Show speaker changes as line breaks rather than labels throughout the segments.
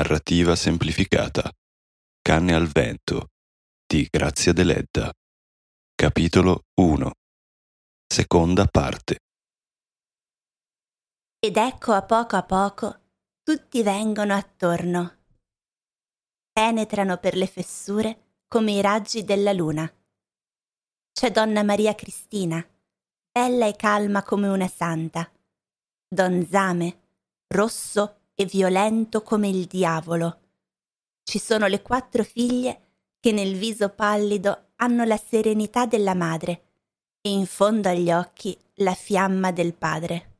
Narrativa semplificata. Canne al vento di Grazia Deledda. Capitolo 1. Seconda parte.
Ed ecco a poco a poco tutti vengono attorno. Penetrano per le fessure come i raggi della luna. C'è donna Maria Cristina, bella e calma come una santa. Don Zame, rosso e violento come il diavolo. Ci sono le quattro figlie che nel viso pallido hanno la serenità della madre e in fondo agli occhi la fiamma del padre.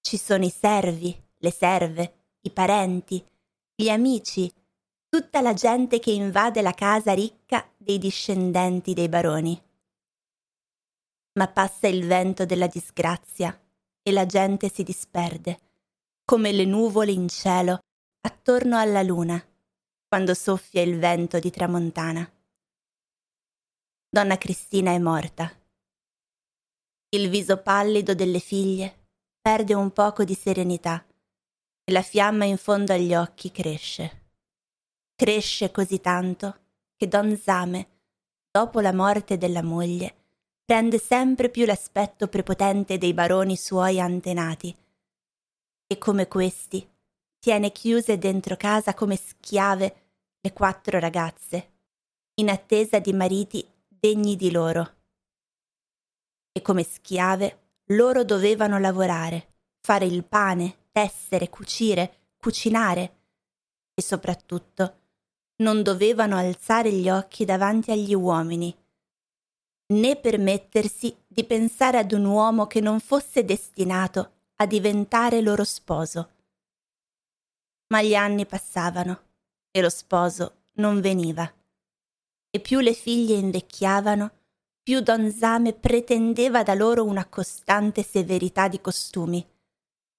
Ci sono i servi, le serve, i parenti, gli amici, tutta la gente che invade la casa ricca dei discendenti dei baroni. Ma passa il vento della disgrazia e la gente si disperde, come le nuvole in cielo attorno alla luna, quando soffia il vento di tramontana. Donna Cristina è morta. Il viso pallido delle figlie perde un poco di serenità e la fiamma in fondo agli occhi cresce. Cresce così tanto che Don Zame, dopo la morte della moglie, prende sempre più l'aspetto prepotente dei baroni suoi antenati e come questi tiene chiuse dentro casa come schiave le quattro ragazze, in attesa di mariti degni di loro. E come schiave loro dovevano lavorare, fare il pane, tessere, cucire, cucinare e soprattutto non dovevano alzare gli occhi davanti agli uomini, né permettersi di pensare ad un uomo che non fosse destinato a diventare loro sposo. Ma gli anni passavano e lo sposo non veniva. E più le figlie invecchiavano, più Don Zame pretendeva da loro una costante severità di costumi.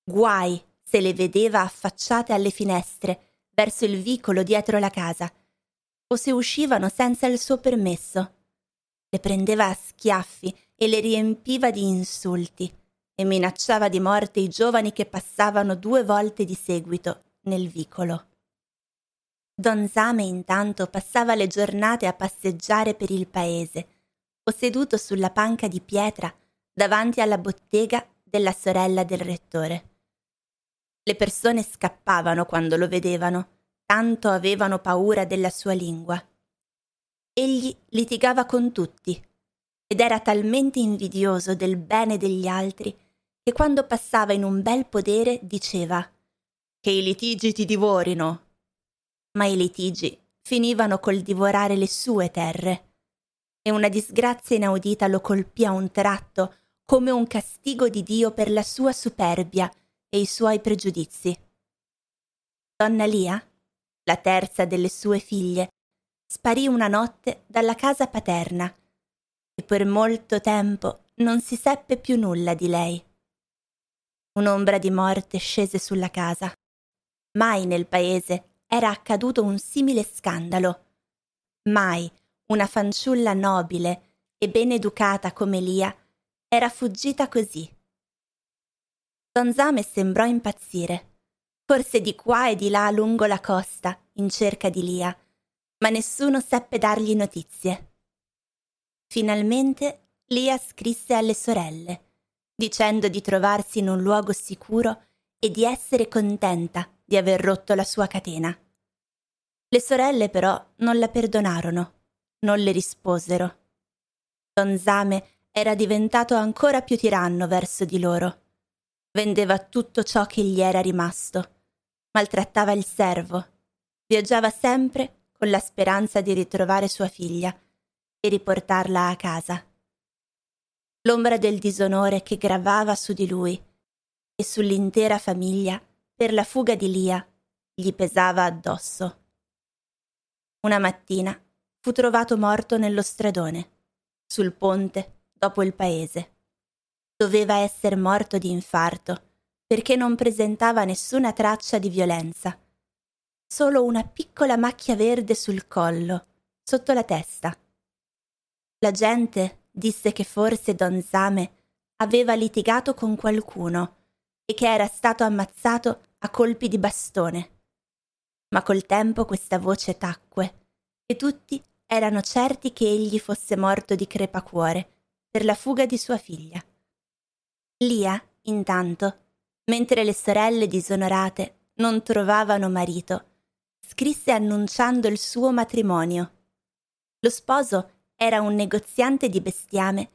Guai se le vedeva affacciate alle finestre, verso il vicolo dietro la casa, o se uscivano senza il suo permesso. Le prendeva a schiaffi e le riempiva di insulti e minacciava di morte i giovani che passavano due volte di seguito nel vicolo. Don Zame intanto passava le giornate a passeggiare per il paese, o seduto sulla panca di pietra davanti alla bottega della sorella del rettore. Le persone scappavano quando lo vedevano, tanto avevano paura della sua lingua. Egli litigava con tutti ed era talmente invidioso del bene degli altri che quando passava in un bel podere diceva che i litigi ti divorino. Ma i litigi finivano col divorare le sue terre e una disgrazia inaudita lo colpì a un tratto come un castigo di Dio per la sua superbia e i suoi pregiudizi. Donna Lia, la terza delle sue figlie, sparì una notte dalla casa paterna e per molto tempo non si seppe più nulla di lei. Un'ombra di morte scese sulla casa. Mai nel paese era accaduto un simile scandalo. Mai una fanciulla nobile e ben educata come Lia, era fuggita così. Don Zame sembrò impazzire. Corse di qua e di là lungo la costa in cerca di Lia, ma nessuno seppe dargli notizie. Finalmente Lia scrisse alle sorelle, dicendo di trovarsi in un luogo sicuro e di essere contenta di aver rotto la sua catena. Le sorelle però non la perdonarono non le risposero. Don Zame era diventato ancora più tiranno verso di loro. Vendeva tutto ciò che gli era rimasto, maltrattava il servo, viaggiava sempre con la speranza di ritrovare sua figlia e riportarla a casa. L'ombra del disonore che gravava su di lui e sull'intera famiglia per la fuga di Lia gli pesava addosso. Una mattina fu trovato morto nello stradone, sul ponte, dopo il paese. Doveva essere morto di infarto, perché non presentava nessuna traccia di violenza. Solo una piccola macchia verde sul collo, sotto la testa. La gente disse che forse Don Zame aveva litigato con qualcuno e che era stato ammazzato a colpi di bastone. Ma col tempo questa voce tacque e tutti erano certi che egli fosse morto di crepacuore per la fuga di sua figlia. Lia, intanto, mentre le sorelle disonorate non trovavano marito, scrisse annunciando il suo matrimonio. Lo sposo era un negoziante di bestiame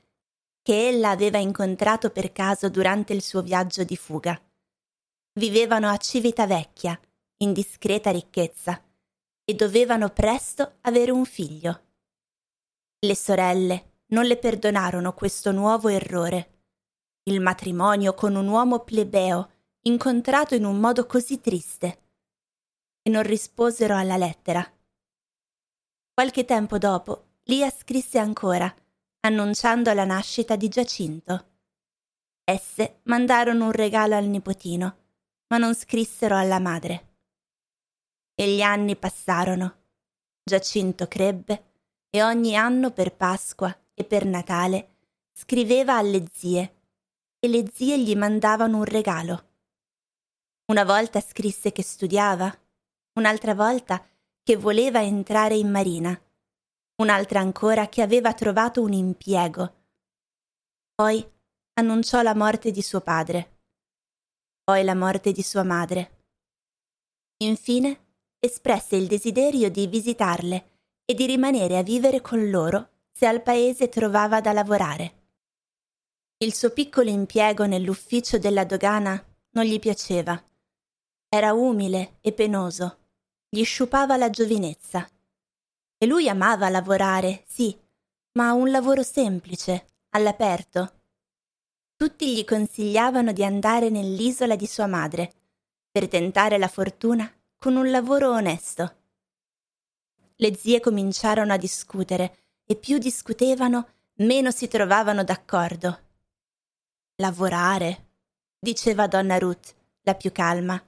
che ella aveva incontrato per caso durante il suo viaggio di fuga. Vivevano a Civitavecchia, in discreta ricchezza, e dovevano presto avere un figlio. Le sorelle non le perdonarono questo nuovo errore. Il matrimonio con un uomo plebeo incontrato in un modo così triste. E non risposero alla lettera. Qualche tempo dopo, Lia scrisse ancora, annunciando la nascita di Giacinto. Esse mandarono un regalo al nipotino, ma non scrissero alla madre. E gli anni passarono. Giacinto crebbe e ogni anno per Pasqua e per Natale scriveva alle zie e le zie gli mandavano un regalo. Una volta scrisse che studiava, un'altra volta che voleva entrare in marina, un'altra ancora che aveva trovato un impiego. Poi annunciò la morte di suo padre, poi la morte di sua madre. Infine espresse il desiderio di visitarle e di rimanere a vivere con loro se al paese trovava da lavorare. Il suo piccolo impiego nell'ufficio della dogana non gli piaceva. Era umile e penoso, gli sciupava la giovinezza. E lui amava lavorare, sì, ma un lavoro semplice, all'aperto. Tutti gli consigliavano di andare nell'isola di sua madre, per tentare la fortuna con un lavoro onesto. Le zie cominciarono a discutere e più discutevano, meno si trovavano d'accordo. Lavorare, diceva donna Ruth, la più calma.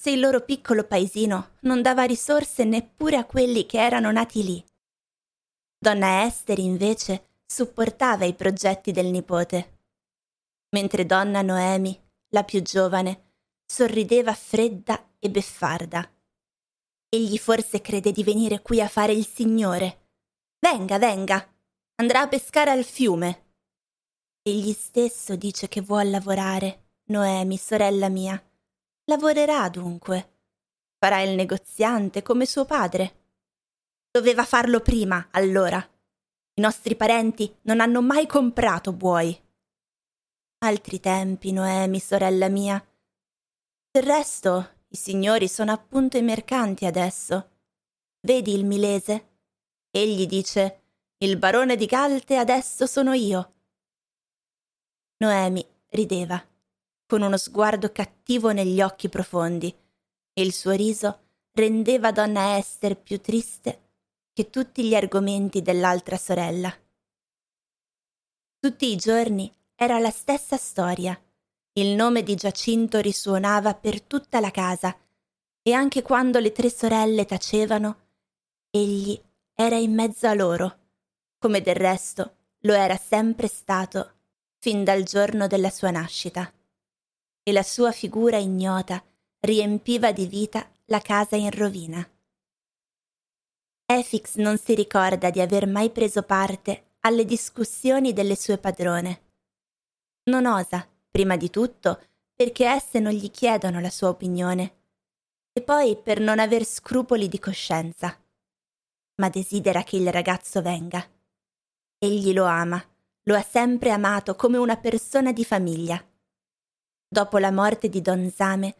Se il loro piccolo paesino non dava risorse neppure a quelli che erano nati lì. Donna Esther, invece, supportava i progetti del nipote. Mentre donna Noemi, la più giovane, sorrideva fredda e beffarda. Egli forse crede di venire qui a fare il signore. Venga, venga. Andrà a pescare al fiume. Egli stesso dice che vuol lavorare, Noemi, sorella mia. Lavorerà dunque. Farà il negoziante come suo padre. Doveva farlo prima, allora. I nostri parenti non hanno mai comprato buoi. Altri tempi, Noemi, sorella mia. Del resto, i signori sono appunto i mercanti adesso. Vedi il milese? Egli dice Il barone di Galte adesso sono io. Noemi rideva, con uno sguardo cattivo negli occhi profondi, e il suo riso rendeva donna Esther più triste che tutti gli argomenti dell'altra sorella. Tutti i giorni era la stessa storia il nome di Giacinto risuonava per tutta la casa e anche quando le tre sorelle tacevano, egli era in mezzo a loro, come del resto lo era sempre stato fin dal giorno della sua nascita. E la sua figura ignota riempiva di vita la casa in rovina. Efix non si ricorda di aver mai preso parte alle discussioni delle sue padrone. Non osa, prima di tutto perché esse non gli chiedono la sua opinione e poi per non aver scrupoli di coscienza. Ma desidera che il ragazzo venga. Egli lo ama, lo ha sempre amato come una persona di famiglia. Dopo la morte di Don Zame,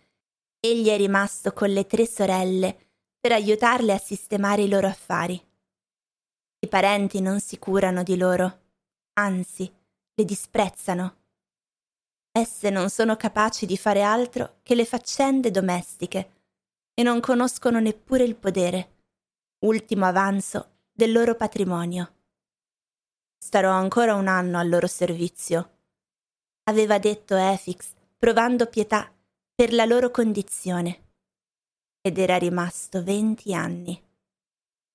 egli è rimasto con le tre sorelle per aiutarle a sistemare i loro affari. I parenti non si curano di loro, anzi, le disprezzano Esse non sono capaci di fare altro che le faccende domestiche e non conoscono neppure il podere, ultimo avanzo del loro patrimonio. Starò ancora un anno al loro servizio, aveva detto Efix, provando pietà per la loro condizione. Ed era rimasto venti anni.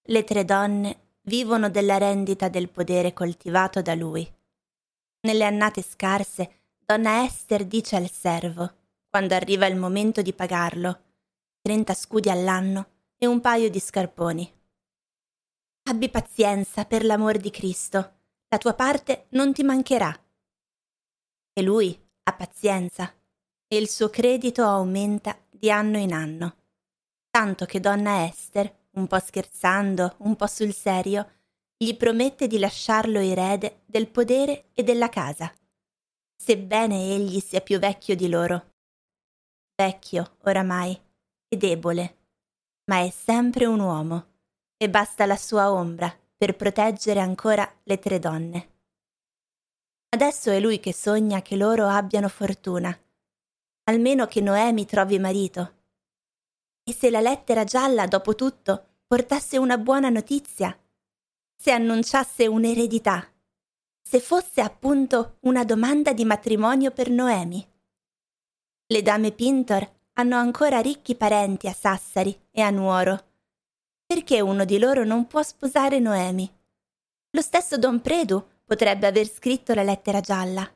Le tre donne vivono della rendita del podere coltivato da lui. Nelle annate scarse Donna Esther dice al servo, quando arriva il momento di pagarlo, trenta scudi all'anno e un paio di scarponi. Abbi pazienza per l'amor di Cristo, la tua parte non ti mancherà. E lui ha pazienza e il suo credito aumenta di anno in anno, tanto che donna Esther, un po' scherzando, un po' sul serio, gli promette di lasciarlo erede del podere e della casa, sebbene egli sia più vecchio di loro. Vecchio, oramai, e debole, ma è sempre un uomo, e basta la sua ombra per proteggere ancora le tre donne. Adesso è lui che sogna che loro abbiano fortuna, almeno che Noemi trovi marito. E se la lettera gialla, dopo tutto, portasse una buona notizia, se annunciasse un'eredità, se fosse appunto una domanda di matrimonio per Noemi. Le dame Pintor hanno ancora ricchi parenti a Sassari e a Nuoro. Perché uno di loro non può sposare Noemi? Lo stesso Don Predu potrebbe aver scritto la lettera gialla.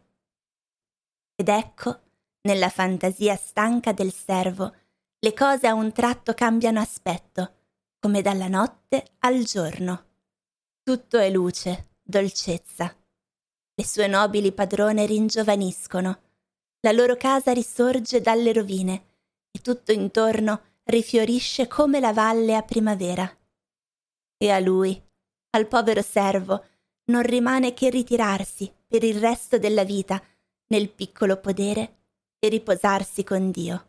Ed ecco, nella fantasia stanca del servo, le cose a un tratto cambiano aspetto, come dalla notte al giorno. Tutto è luce, dolcezza. Le sue nobili padrone ringiovaniscono, la loro casa risorge dalle rovine e tutto intorno rifiorisce come la valle a primavera. E a lui, al povero servo, non rimane che ritirarsi per il resto della vita nel piccolo podere e riposarsi con Dio.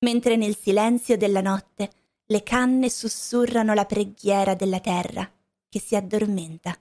Mentre nel silenzio della notte le canne sussurrano la preghiera della terra che si addormenta.